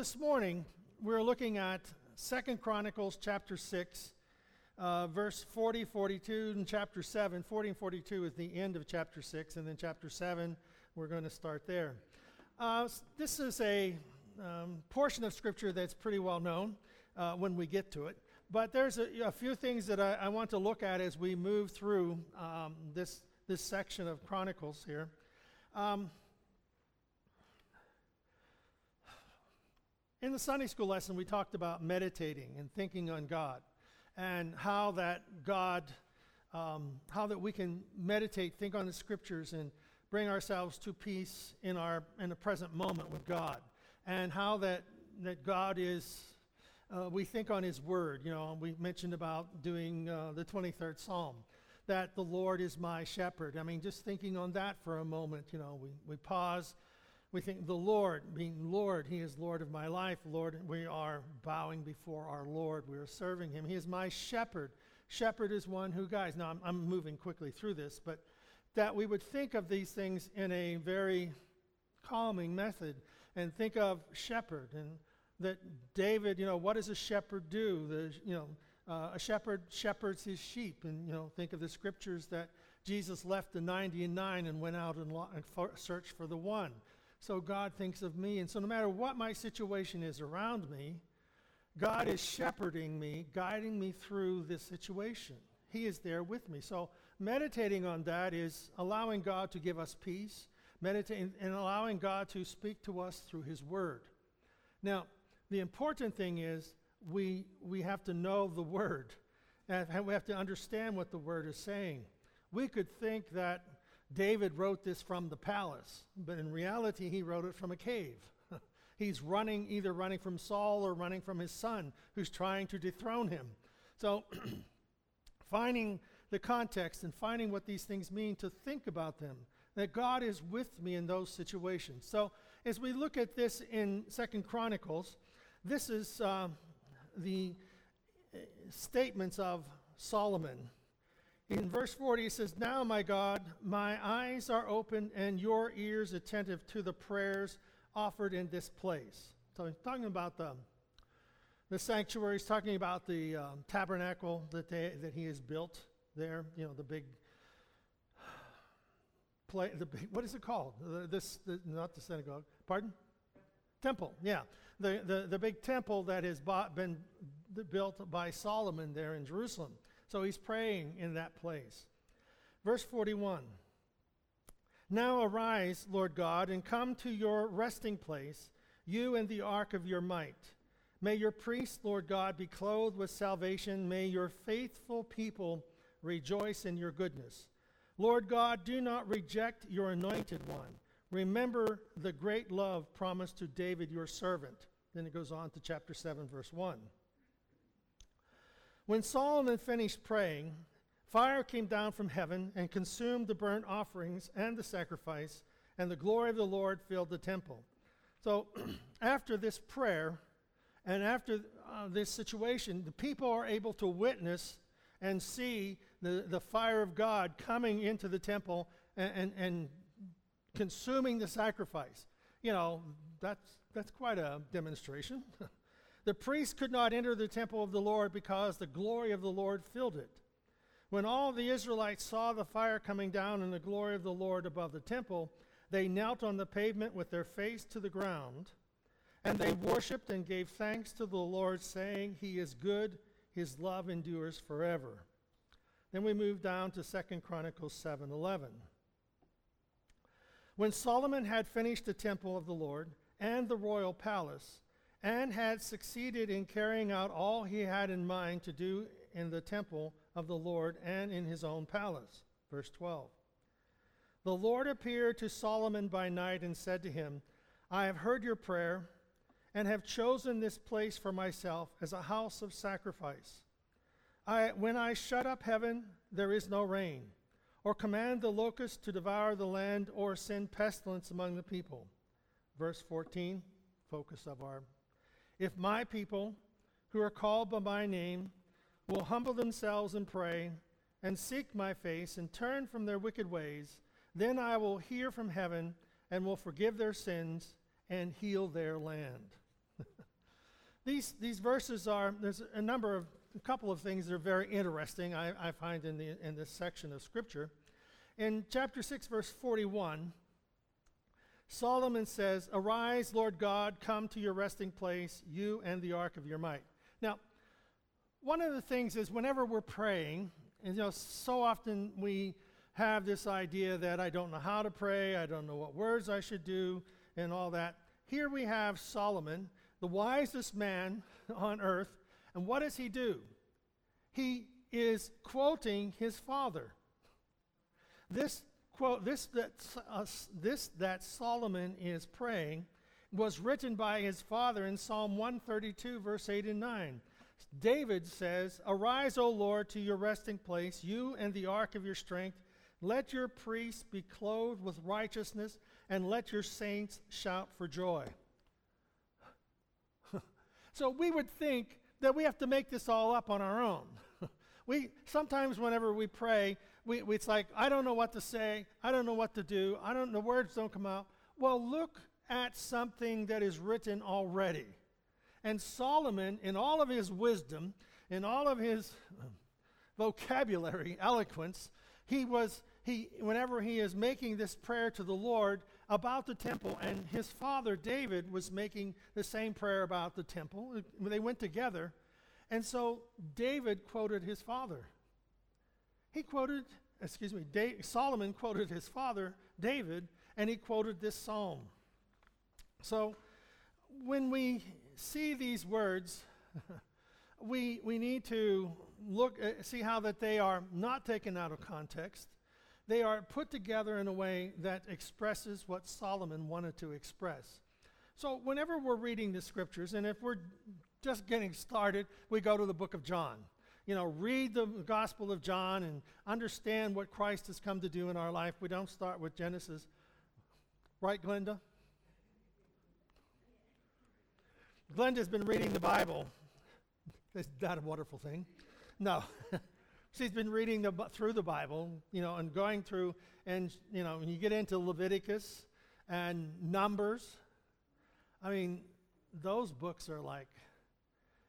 this morning we're looking at Second Chronicles chapter 6, uh, verse 40, 42, and chapter 7. 40 and 42 is the end of chapter 6, and then chapter 7, we're going to start there. Uh, this is a um, portion of Scripture that's pretty well known uh, when we get to it. But there's a, a few things that I, I, want to look at as we move through um, this, this section of Chronicles here. Um, in the Sunday school lesson, we talked about meditating and thinking on God and how that God, um, how that we can meditate, think on the scriptures, and bring ourselves to peace in, our, in the present moment with God. And how that, that God is uh, we think on His Word. You know, we mentioned about doing uh, the 23rd Psalm, that the Lord is my shepherd. I mean, just thinking on that for a moment, you know, we, we pause. We think the Lord, being Lord, He is Lord of my life. Lord, we are bowing before our Lord. We are serving Him. He is my shepherd. Shepherd is one who guides. Now, I'm, I'm moving quickly through this, but that we would think of these things in a very calming method and think of shepherd and that David, you know, what does a shepherd do? The, you know, uh, a shepherd shepherds his sheep. And, you know, think of the scriptures that Jesus left the 99 and went out and, lo- and for, searched for the one. So God thinks of me. And so no matter what my situation is around me, God is shepherding me, guiding me through this situation. He is there with me. So meditating on that is allowing God to give us peace, meditating and allowing God to speak to us through his word. Now, the important thing is we, we have to know the word, and we have to understand what the word is saying. We could think that David wrote this from the palace, but in reality, he wrote it from a cave. He's running, either running from Saul or running from his son, who's trying to dethrone him. So, finding the context and finding what these things mean to think about them that god is with me in those situations so as we look at this in second chronicles this is uh, the uh, statements of Solomon. In verse 40, he says, Now, my God, my eyes are open and your ears attentive to the prayers offered in this place. So he's talking about the, the sanctuary, he's talking about the um, tabernacle that, they, that he has built there, you know, the big play, the big, what is it called? The, this, the, not the synagogue. Pardon? temple, yeah. The, the, the big temple that has bought, been built by Solomon there in Jerusalem. So he's praying in that place. Verse 41 Now arise, Lord God, and come to your resting place, you and the ark of your might. May your priests, Lord God, be clothed with salvation. May your faithful people rejoice in your goodness. Lord God, do not reject your anointed one. Remember the great love promised to David, your servant. Then it goes on to chapter 7, verse 1. When Solomon finished praying, fire came down from heaven and consumed the burnt offerings and the sacrifice, and the glory of the Lord filled the temple. So, after this prayer and after uh, this situation, the people are able to witness and see the, the fire of God coming into the temple and, and, and consuming the sacrifice. You know, that's, that's quite a demonstration. the priests could not enter the temple of the Lord because the glory of the Lord filled it. When all the Israelites saw the fire coming down and the glory of the Lord above the temple, they knelt on the pavement with their face to the ground, and they worshiped and gave thanks to the Lord, saying, He is good, His love endures forever. Then we move down to 2 Chronicles 7 11. When Solomon had finished the temple of the Lord and the royal palace, and had succeeded in carrying out all he had in mind to do in the temple of the Lord and in his own palace. Verse 12. The Lord appeared to Solomon by night and said to him, I have heard your prayer and have chosen this place for myself as a house of sacrifice. I, when I shut up heaven, there is no rain or command the locust to devour the land, or send pestilence among the people. Verse 14, focus of our. If my people, who are called by my name, will humble themselves and pray, and seek my face, and turn from their wicked ways, then I will hear from heaven and will forgive their sins and heal their land. these, these verses are, there's a number of, a couple of things that are very interesting, I, I find in, the, in this section of Scripture. In chapter 6, verse 41, Solomon says, Arise, Lord God, come to your resting place, you and the ark of your might. Now, one of the things is whenever we're praying, and you know, so often we have this idea that I don't know how to pray, I don't know what words I should do, and all that. Here we have Solomon, the wisest man on earth, and what does he do? He is quoting his father. This quote, this that, uh, this that Solomon is praying was written by his father in Psalm 132, verse 8 and 9. David says, Arise, O Lord, to your resting place, you and the ark of your strength. Let your priests be clothed with righteousness, and let your saints shout for joy. so we would think that we have to make this all up on our own. we sometimes whenever we pray, we, we, it's like, I don't know what to say, I don't know what to do, I don't the words don't come out. Well, look at something that is written already. And Solomon, in all of his wisdom, in all of his um, vocabulary, eloquence, he was, he, whenever he is making this prayer to the Lord about the temple, and his father David was making the same prayer about the temple, they went together. And so David quoted his father. He quoted, excuse me, Solomon quoted his father, David, and he quoted this psalm. So when we see these words, we, we need to look, uh, see how that they are not taken out of context. They are put together in a way that expresses what Solomon wanted to express. So, whenever we're reading the scriptures, and if we're just getting started, we go to the book of John. You know, read the Gospel of John and understand what Christ has come to do in our life. We don't start with Genesis. Right, Glenda? Glenda's been reading the Bible. Is that a wonderful thing? No. She's been reading the, through the Bible, you know, and going through, and, you know, when you get into Leviticus and Numbers, I mean, those books are like,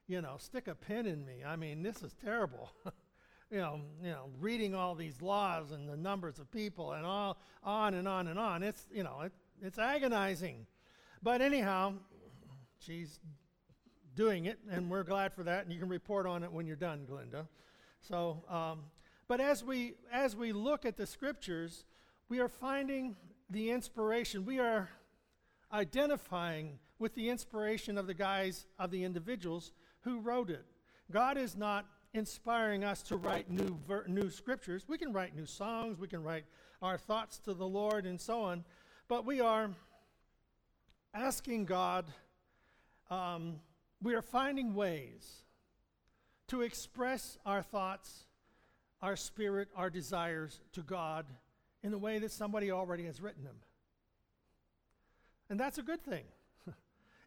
you know, stick a pin in me. I mean, this is terrible. you know, you know, reading all these laws and the numbers of people and all on and on and on. It's, you know, it, it's agonizing. But anyhow, she's doing it, and we're glad for that. And you can report on it when you're done, Glenda. So, um, but as we as we look at the scriptures, we are finding the inspiration. We are identifying with the inspiration of the guys of the individuals who wrote it. God is not inspiring us to write new ver- new scriptures. We can write new songs. We can write our thoughts to the Lord and so on. But we are asking God um, we are finding ways to express our thoughts, our spirit, our desires to God in the way that somebody already has written them. And that's a good thing.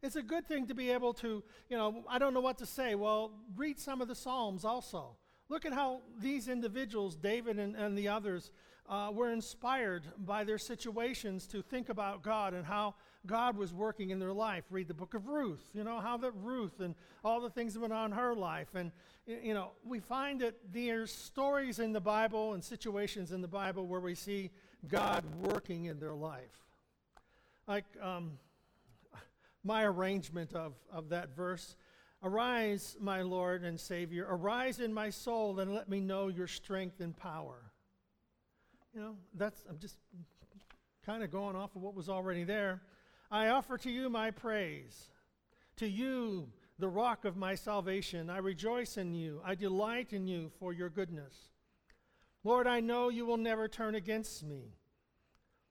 It's a good thing to be able to, you know, I don't know what to say. Well, read some of the Psalms also. Look at how these individuals, David and, and the others, uh, were inspired by their situations to think about God and how God was working in their life. Read the book of Ruth, you know, how that Ruth and all the things that went on in her life. And, you know, we find that there's stories in the Bible and situations in the Bible where we see God working in their life. Like um, my arrangement of, of that verse Arise, my Lord and Savior, arise in my soul and let me know your strength and power. You know, that's, I'm just kind of going off of what was already there. I offer to you my praise. To you, the rock of my salvation, I rejoice in you. I delight in you for your goodness. Lord, I know you will never turn against me.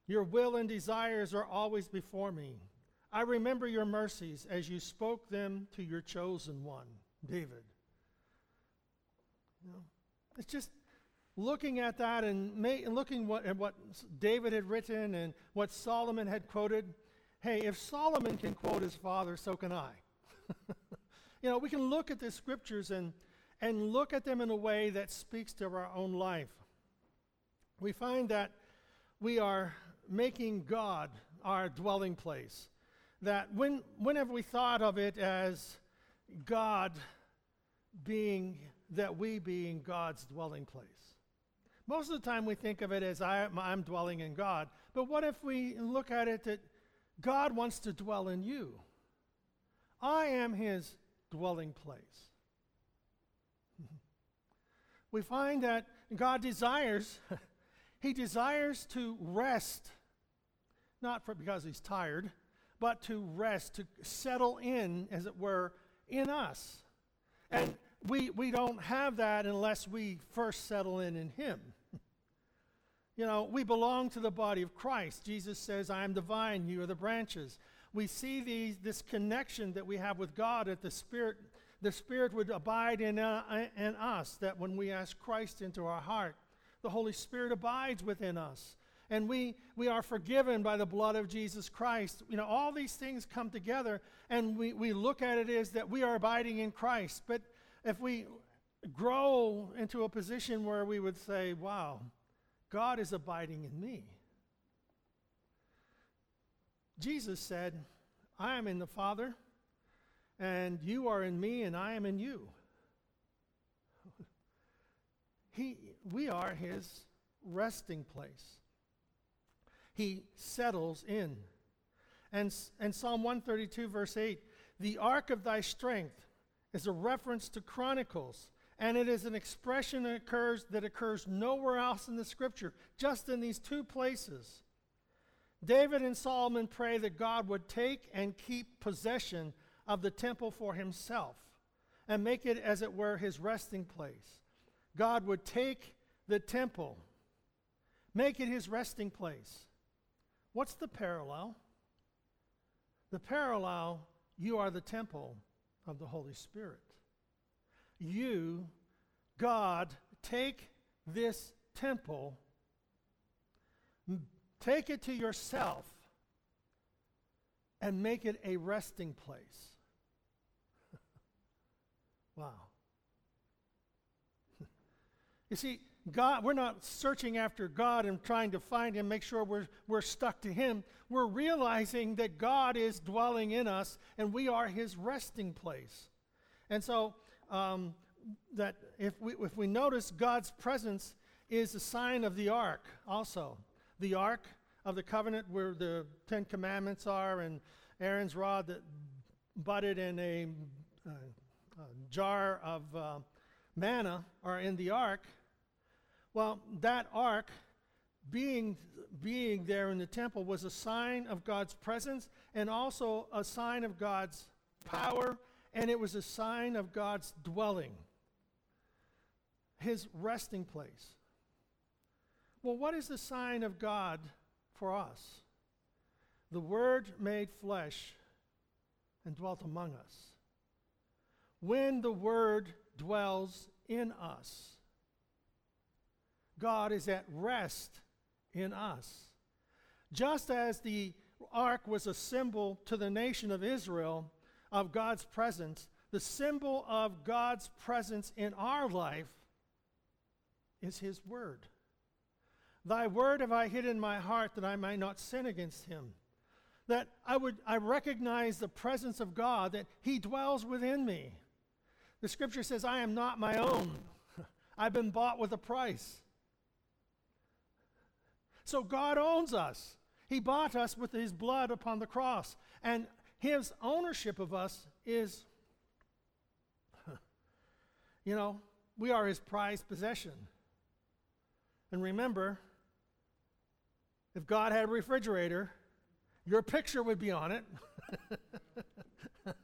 Your will and desires are always before me. I remember your mercies as you spoke them to your chosen one, David. You know, it's just looking at that and ma- looking what, at what David had written and what Solomon had quoted hey, if Solomon can quote his father, so can I. you know, we can look at the scriptures and, and look at them in a way that speaks to our own life. We find that we are making God our dwelling place. That when, whenever we thought of it as, God being, that we being God's dwelling place. Most of the time we think of it as I, I'm dwelling in God. But what if we look at it that God wants to dwell in you? I am his dwelling place. we find that God desires, he desires to rest, not for, because he's tired, but to rest, to settle in, as it were, in us. And we, we don't have that unless we first settle in in him. You know, we belong to the body of Christ. Jesus says, I am the vine, you are the branches. We see these, this connection that we have with God that the Spirit, the Spirit would abide in, uh, in us, that when we ask Christ into our heart, the Holy Spirit abides within us. And we, we are forgiven by the blood of Jesus Christ. You know, all these things come together, and we, we look at it as that we are abiding in Christ. But if we grow into a position where we would say, wow, God is abiding in me. Jesus said, I am in the Father, and you are in me, and I am in you. he, we are his resting place. He settles in. And, and Psalm 132, verse 8 the ark of thy strength is a reference to Chronicles and it is an expression that occurs, that occurs nowhere else in the scripture, just in these two places. David and Solomon pray that God would take and keep possession of the temple for himself and make it, as it were, his resting place. God would take the temple, make it his resting place. What's the parallel? The parallel, you are the temple of the Holy Spirit you, God, take this temple, take it to yourself, and make it a resting place. wow. you see, God, we're not searching after God and trying to find Him, make sure we're, we're stuck to Him. We're realizing that God is dwelling in us and we are His resting place. And so um, that if we, if we notice God's presence is a sign of the ark also. The ark of the covenant where the Ten Commandments are and Aaron's rod that budded in a, a jar of uh, manna are in the ark. Well, that ark being, being there in the temple was a sign of God's presence and also a sign of God's power and it was a sign of God's dwelling, his resting place. Well, what is the sign of God for us? The Word made flesh and dwelt among us. When the Word dwells in us, God is at rest in us. Just as the ark was a symbol to the nation of Israel, of God's presence, the symbol of God's presence in our life is His Word. Thy word have I hid in my heart that I might not sin against him. That I would I recognize the presence of God, that He dwells within me. The scripture says, I am not my own. I've been bought with a price. So God owns us. He bought us with his blood upon the cross. And his ownership of us is, you know, we are his prized possession. And remember, if God had a refrigerator, your picture would be on it.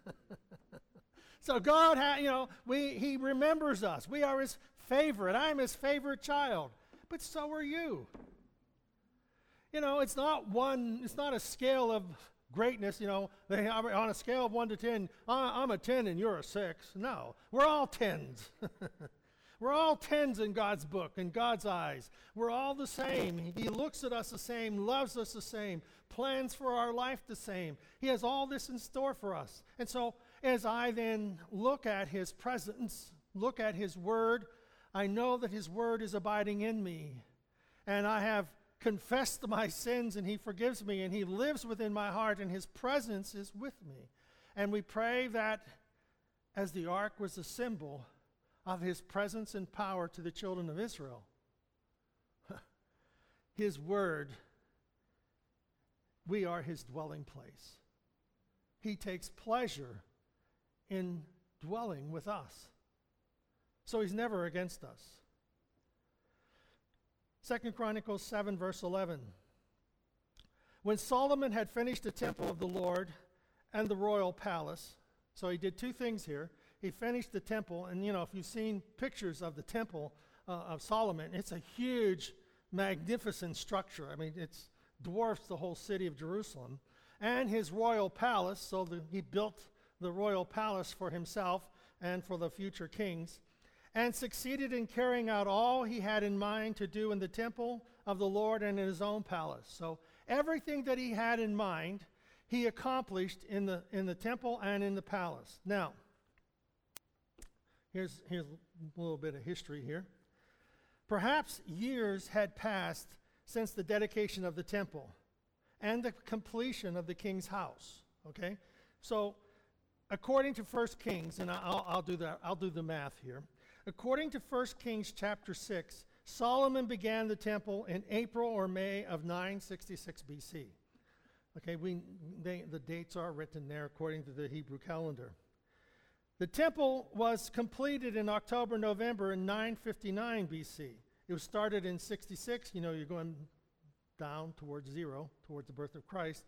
so God, ha- you know, we, he remembers us. We are his favorite. I'm his favorite child. But so are you. You know, it's not one, it's not a scale of greatness, you know, they, on a scale of 1 to 10, I'm a 10 and you're a 6. No, we're all 10s. we're all 10s in God's book, in God's eyes. We're all the same. He looks at us the same, loves us the same, plans for our life the same. He has all this in store for us. And so, as I then look at His presence, look at His Word, I know that His Word is abiding in me. And I have confessed my sins and he forgives me and he lives within my heart and his presence is with me. And we pray that as the ark was a symbol of his presence and power to the children of Israel. his word, we are his dwelling place. He takes pleasure in dwelling with us. So he's never against us. Second Chronicles 7, verse 11. When Solomon had finished the temple of the Lord and the royal palace, so he did two things here. He finished the temple, and you know, if you've seen pictures of the temple uh, of Solomon, it's a huge, magnificent structure. I mean, it dwarfs the whole city of Jerusalem. And his royal palace, so the, he built the royal palace for himself and for the future kings, and succeeded in carrying out all he had in mind to do in the temple of the Lord and in his own palace. So everything that he had in mind, he accomplished in the, in the temple and in the palace. Now, here's, here's a little bit of history here. Perhaps years had passed since the dedication of the temple and the completion of the king's house. Okay? So, according to 1 Kings, and I'll, I'll, do that, I'll do the math here. According to 1 Kings chapter 6, Solomon began the temple in April or May of 966 BC. Okay, we, they, the dates are written there according to the Hebrew calendar. The temple was completed in October, November in 959 BC. It was started in 66. You know, you're going down towards zero, towards the birth of Christ,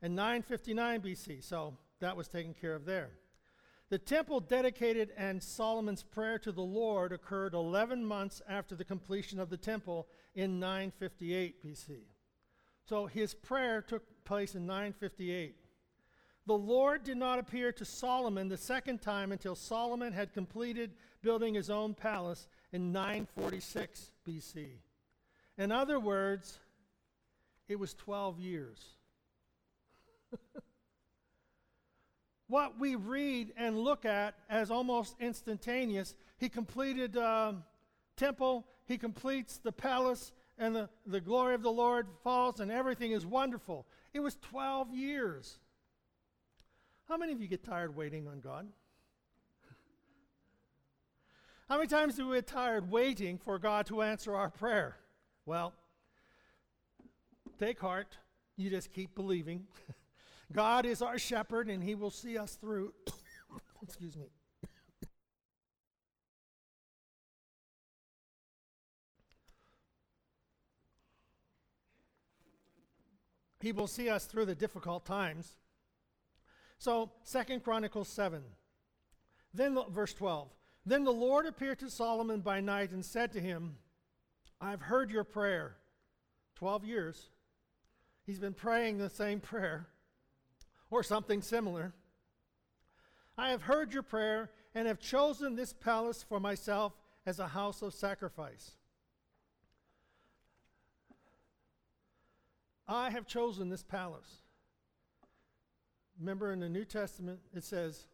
and 959 BC. So that was taken care of there. The temple dedicated and Solomon's prayer to the Lord occurred 11 months after the completion of the temple in 958 BC. So his prayer took place in 958. The Lord did not appear to Solomon the second time until Solomon had completed building his own palace in 946 BC. In other words, it was 12 years. what we read and look at as almost instantaneous, he completed uh, temple, he completes the palace, and the, the glory of the Lord falls, and everything is wonderful. It was 12 years. How many of you get tired waiting on God? How many times do we get tired waiting for God to answer our prayer? Well, take heart. You just keep believing. God is our shepherd, and he will see us through. Excuse me. He will see us through the difficult times. So, Second Chronicles 7. Then, verse 12. Then the Lord appeared to Solomon by night and said to him, I've heard your prayer. 12 years. He's been praying the same prayer or something similar. I have heard your prayer and have chosen this palace for myself as a house of sacrifice. I have chosen this palace. Remember in the New Testament, it says,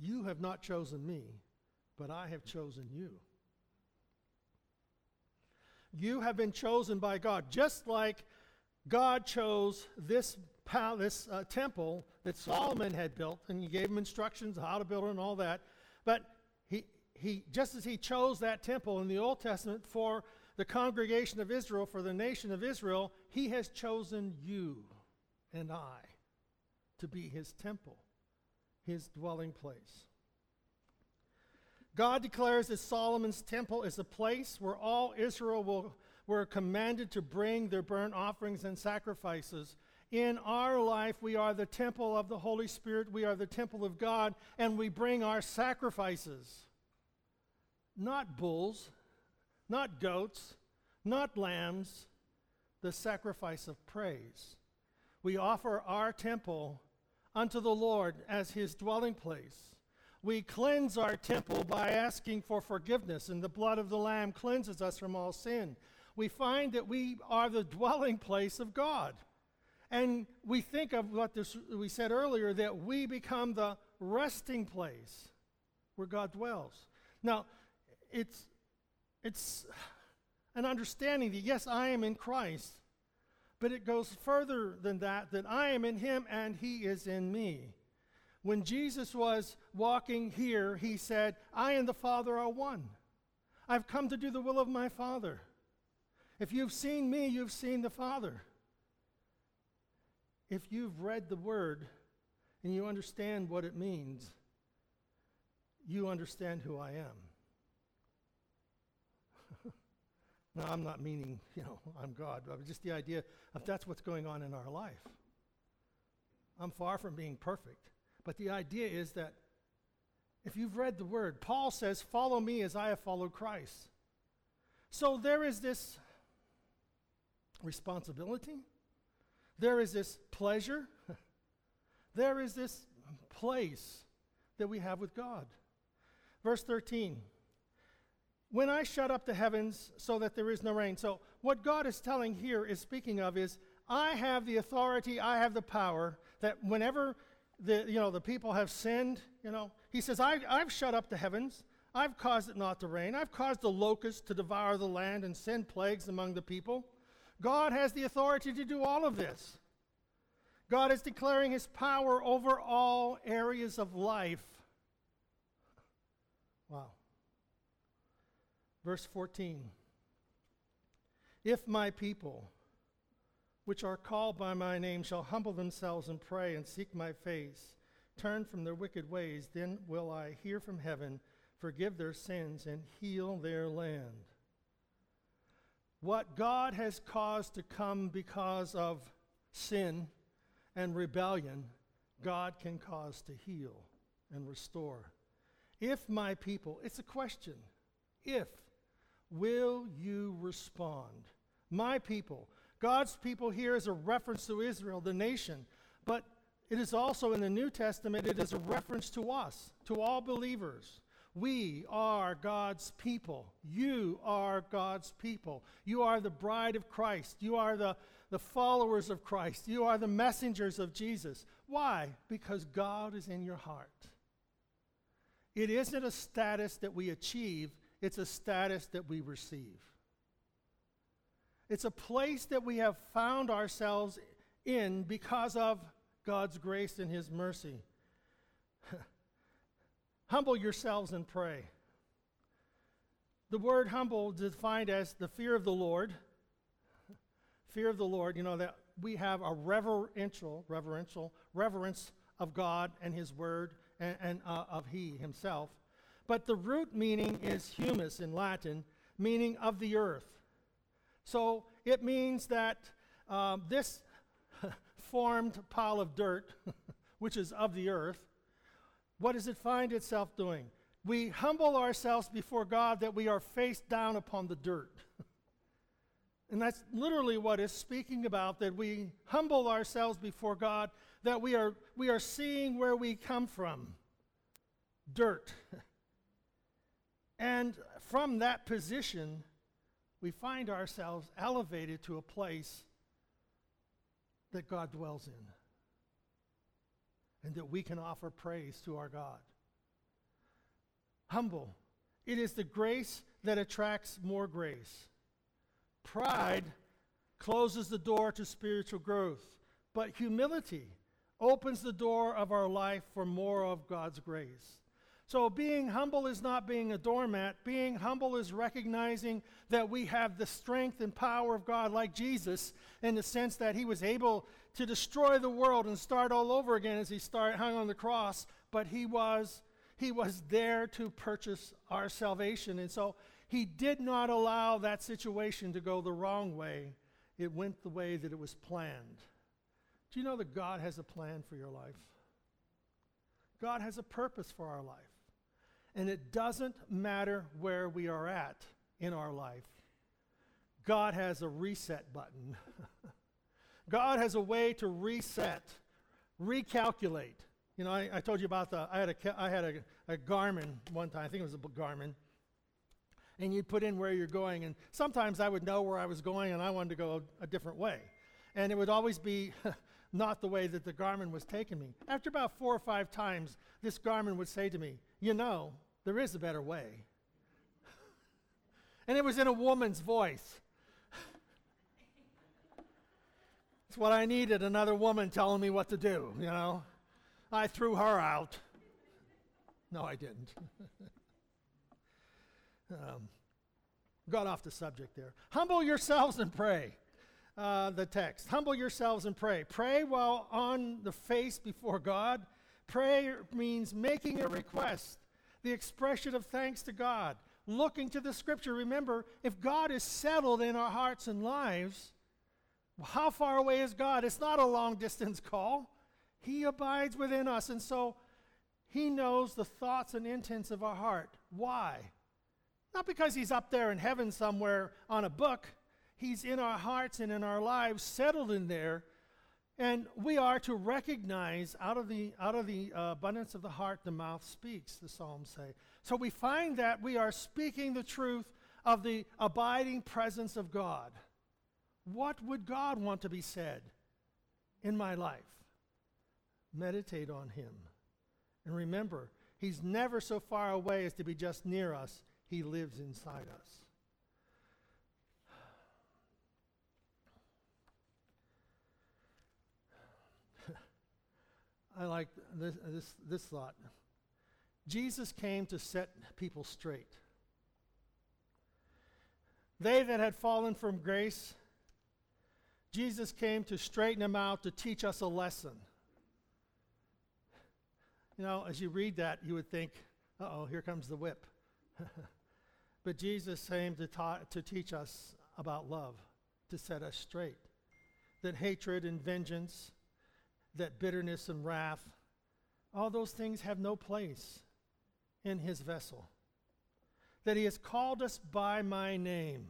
You have not chosen me, but I have chosen you. You have been chosen by God, just like God chose this palace, uh, temple that Solomon had built, and he gave him instructions how to build it and all that. But he, he, just as he chose that temple in the Old Testament for the congregation of Israel, for the nation of Israel, he has chosen you and I to be his temple, his dwelling place. God declares that Solomon's temple is a place where all Israel will were commanded to bring their burnt offerings and sacrifices. In our life, we are the temple of the Holy Spirit, we are the temple of God, and we bring our sacrifices. Not bulls, not goats, not lambs, the sacrifice of praise. We offer our temple unto the Lord as his dwelling place. We cleanse our temple by asking for forgiveness, and the blood of the Lamb cleanses us from all sin we find that we are the dwelling place of God. And we think of what this, we said earlier that we become the resting place where God dwells. Now, it's, it's an understanding that, yes, I am in Christ, but it goes further than that, that I am in Him and He is in me. When Jesus was walking here, he said, I and the Father are one. I've come to do the will of my Father. If you've seen me, you've seen the Father. If you've read the Word and you understand what it means, you understand who I am. now, I'm not meaning, you know, I'm God, but just the idea of that's what's going on in our life. I'm far from being perfect, but the idea is that if you've read the Word, Paul says, Follow me as I have followed Christ. So there is this responsibility, there is this pleasure, there is this place that we have with God. Verse 13 When I shut up the heavens so that there is no rain. So, what God is telling here is speaking of is, I have the authority, I have the power that whenever the, you know, the people have sinned, you know, he says, I, I've shut up the heavens. I've caused it not to rain. I've caused the locusts to devour the land and send plagues among the people. God has the authority to do all of this. God is declaring his power over all areas of life. Wow. Verse 14 If my people, which are called by my name, shall humble themselves and pray and seek my face, turn from their wicked ways, then will I hear from heaven, forgive their sins, and heal their land. What God has caused to come because of sin and rebellion, God can cause to heal and restore. If my people, it's a question, if, will you respond? My people. God's people here is a reference to Israel, the nation, but it is also in the New Testament, it is a reference to us, to all believers. We are God's people. You are God's people. You are the bride of Christ. You are the, the followers of Christ. You are the messengers of Jesus. Why? Because God is in your heart. It isn't a status that we achieve, it's a status that we receive. It's a place that we have found ourselves in because of God's grace and His mercy. humble yourselves and pray. The word humble defined as the fear of the Lord. fear of the Lord, you know, that we have a reverential, reverential reverence of God and His Word and, and uh, of He Himself. But the root meaning is humus in Latin, meaning of the earth. So it means that um, this formed pile of dirt, which is of the earth, what does it find itself doing? We humble ourselves before God that we are face down upon the dirt. and that's literally what it's speaking about that we humble ourselves before God, that we are, we are seeing where we come from dirt. and from that position, we find ourselves elevated to a place that God dwells in and that we can offer praise to our God. Humble. It is the grace that attracts more grace. Pride closes the door to spiritual growth, but humility opens the door of our life for more of God's grace. So, being humble is not being a doormat. Being humble is recognizing that we have the strength and power of God, like Jesus, in the sense that he was able to destroy the world and start all over again as he start, hung on the cross. But he was, he was there to purchase our salvation. And so, he did not allow that situation to go the wrong way. It went the way that it was planned. Do you know that God has a plan for your life? God has a purpose for our life. And it doesn't matter where we are at in our life, God has a reset button. God has a way to reset, recalculate. You know, I, I told you about the, I had, a, I had a, a Garmin one time, I think it was a Garmin, and you'd put in where you're going, and sometimes I would know where I was going and I wanted to go a, a different way. And it would always be not the way that the Garmin was taking me. After about four or five times, this Garmin would say to me, You know, there is a better way. and it was in a woman's voice. It's what I needed another woman telling me what to do, you know. I threw her out. No, I didn't. um, got off the subject there. Humble yourselves and pray. Uh, the text. Humble yourselves and pray. Pray while on the face before God. Prayer means making a request, the expression of thanks to God, looking to the scripture. Remember, if God is settled in our hearts and lives, how far away is God? It's not a long distance call. He abides within us. And so he knows the thoughts and intents of our heart. Why? Not because he's up there in heaven somewhere on a book. He's in our hearts and in our lives, settled in there. And we are to recognize out of the, out of the uh, abundance of the heart, the mouth speaks, the Psalms say. So we find that we are speaking the truth of the abiding presence of God. What would God want to be said in my life? Meditate on Him. And remember, He's never so far away as to be just near us, He lives inside us. I like this, this, this thought. Jesus came to set people straight. They that had fallen from grace, Jesus came to straighten him out, to teach us a lesson. You know, as you read that, you would think, oh, here comes the whip. but Jesus came to, ta- to teach us about love, to set us straight. That hatred and vengeance, that bitterness and wrath, all those things have no place in his vessel. That he has called us by my name.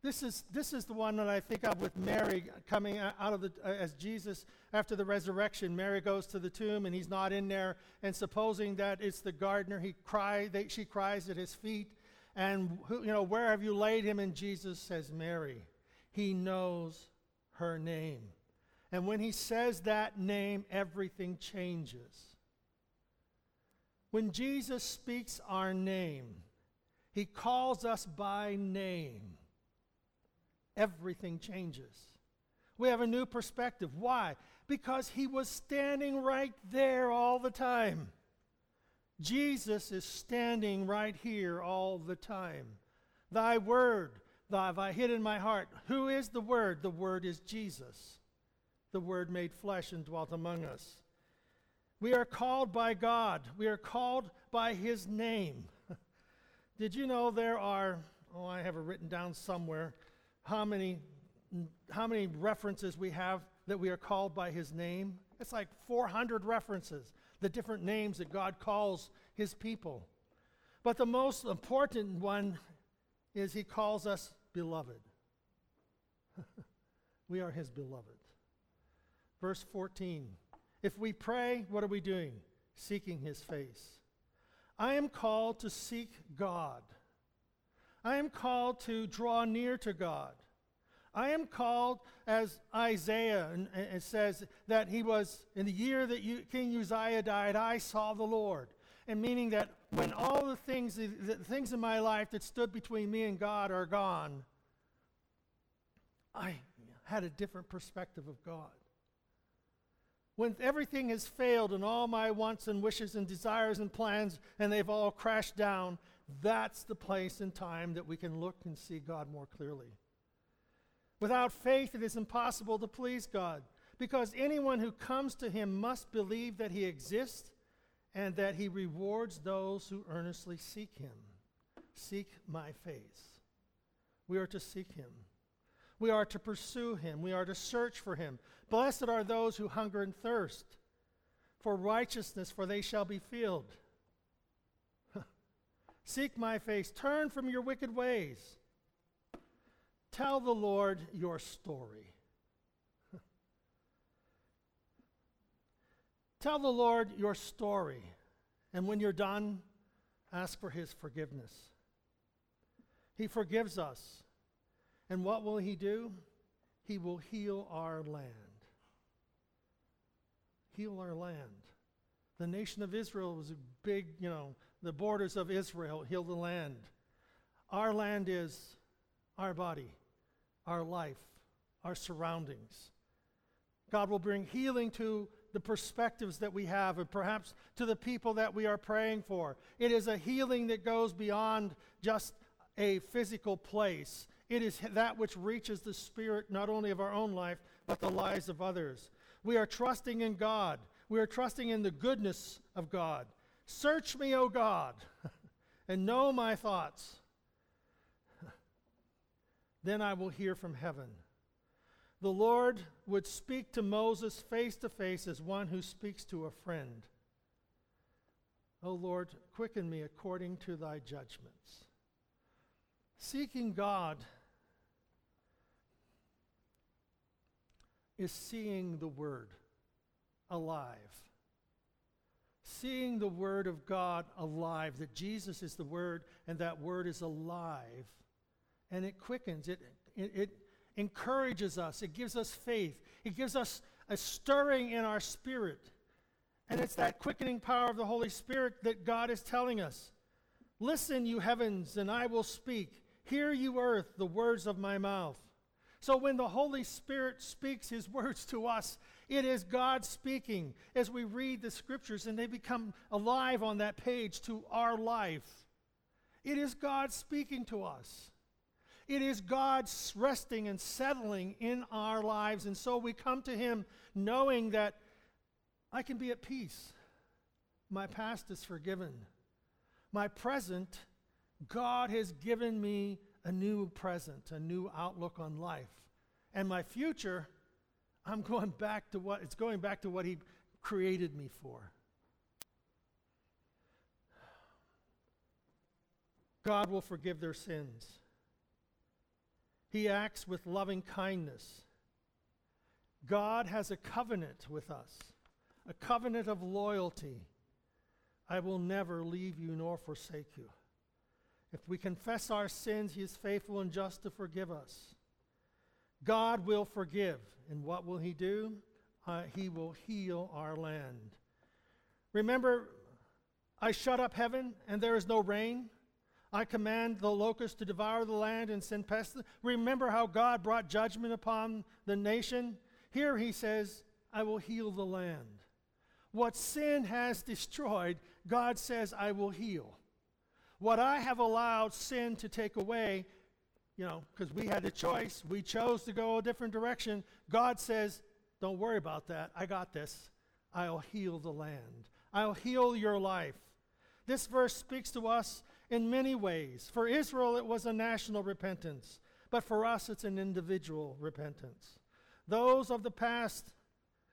This is, this is the one that I think of with Mary coming out of the, uh, as Jesus after the resurrection. Mary goes to the tomb and he's not in there. And supposing that it's the gardener, he cry, they, she cries at his feet. And, who, you know, where have you laid him? And Jesus says, Mary. He knows her name. And when he says that name, everything changes. When Jesus speaks our name, he calls us by name everything changes. We have a new perspective. Why? Because he was standing right there all the time. Jesus is standing right here all the time. Thy word, thy have I hid in my heart. Who is the word? The word is Jesus. The word made flesh and dwelt among us. We are called by God. We are called by his name. Did you know there are, oh, I have it written down somewhere, how many, how many references we have that we are called by his name. It's like 400 references, the different names that God calls his people. But the most important one is he calls us beloved. we are his beloved. Verse 14 If we pray, what are we doing? Seeking his face. I am called to seek God. I am called to draw near to God. I am called, as Isaiah and, and says, that he was, in the year that you, King Uzziah died, I saw the Lord. And meaning that when all the things, the, the things in my life that stood between me and God are gone, I had a different perspective of God. When everything has failed and all my wants and wishes and desires and plans and they've all crashed down, that's the place and time that we can look and see God more clearly. Without faith, it is impossible to please God, because anyone who comes to him must believe that he exists and that he rewards those who earnestly seek him. Seek my face. We are to seek him. We are to pursue him. We are to search for him. Blessed are those who hunger and thirst for righteousness, for they shall be filled. Seek my face. Turn from your wicked ways. Tell the Lord your story. Tell the Lord your story. And when you're done, ask for his forgiveness. He forgives us. And what will he do? He will heal our land. Heal our land. The nation of Israel was a big, you know, the borders of Israel, heal the land. Our land is our body, our life, our surroundings. God will bring healing to the perspectives that we have, and perhaps to the people that we are praying for. It is a healing that goes beyond just a physical place. It is that which reaches the spirit not only of our own life, but the lives of others. We are trusting in God. We are trusting in the goodness of God. Search me, O God, and know my thoughts. then I will hear from heaven. The Lord would speak to Moses face to face as one who speaks to a friend. O Lord, quicken me according to thy judgments. Seeking God is seeing the Word alive. Seeing the Word of God alive, that Jesus is the Word and that Word is alive. And it quickens, it, it, it encourages us, it gives us faith, it gives us a stirring in our spirit. And it's that quickening power of the Holy Spirit that God is telling us. Listen, you heavens, and I will speak. Hear, you earth, the words of my mouth. So when the Holy Spirit speaks his words to us, it is God speaking as we read the scriptures and they become alive on that page to our life. It is God speaking to us. It is God resting and settling in our lives. And so we come to Him knowing that I can be at peace. My past is forgiven. My present, God has given me a new present, a new outlook on life. And my future, I'm going back to what it's going back to what he created me for. God will forgive their sins. He acts with loving kindness. God has a covenant with us, a covenant of loyalty. I will never leave you nor forsake you. If we confess our sins, He is faithful and just to forgive us. God will forgive. And what will He do? Uh, he will heal our land. Remember, I shut up heaven and there is no rain. I command the locusts to devour the land and send pestilence. Remember how God brought judgment upon the nation? Here he says, I will heal the land. What sin has destroyed, God says, I will heal. What I have allowed sin to take away, you know, because we had a choice, we chose to go a different direction. God says, Don't worry about that. I got this. I'll heal the land, I'll heal your life. This verse speaks to us in many ways. For Israel, it was a national repentance, but for us, it's an individual repentance. Those of the past,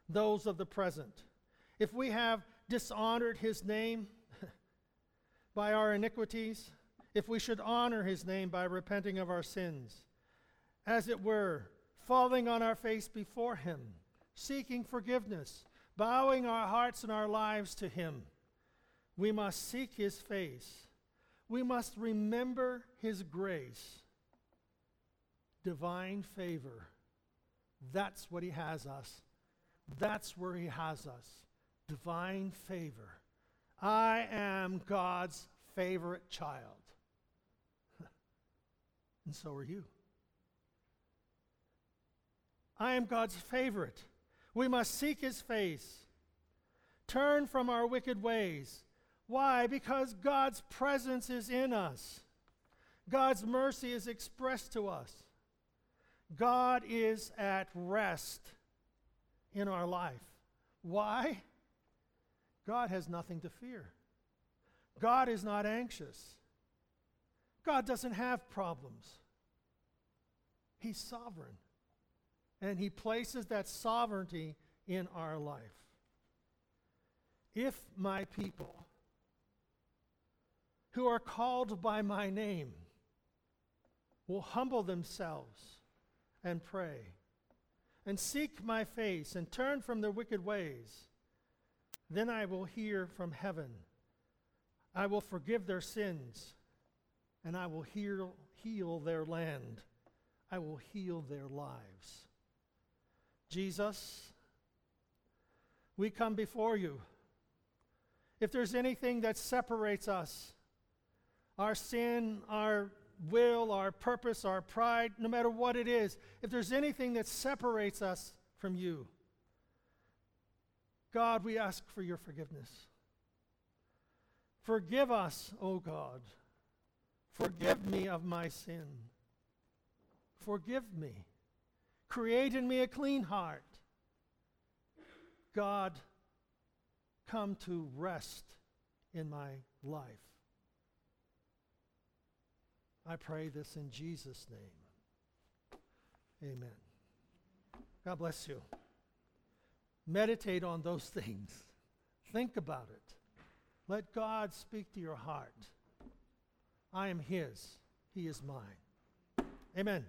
those of the present. If we have dishonored his name, by our iniquities, if we should honor his name by repenting of our sins, as it were, falling on our face before him, seeking forgiveness, bowing our hearts and our lives to him, we must seek his face. We must remember his grace, divine favor. That's what he has us. That's where he has us. Divine favor. I am God's favorite child. and so are you. I am God's favorite. We must seek his face, turn from our wicked ways. Why? Because God's presence is in us. God's mercy is expressed to us. God is at rest in our life. Why? God has nothing to fear. God is not anxious. God doesn't have problems. He's sovereign. And He places that sovereignty in our life. If my people, who are called by my name, will humble themselves and pray and seek my face and turn from their wicked ways, then I will hear from heaven. I will forgive their sins, and I will heal, heal their land. I will heal their lives. Jesus, we come before you. If there's anything that separates us, our sin, our will, our purpose, our pride, no matter what it is, if there's anything that separates us from you, God, we ask for your forgiveness. Forgive us, O God. Forgive me of my sin. Forgive me. Create in me a clean heart. God, come to rest in my life. I pray this in Jesus' name. Amen. God bless you. Meditate on those things. Think about it. Let God speak to your heart. I am His, He is mine. Amen.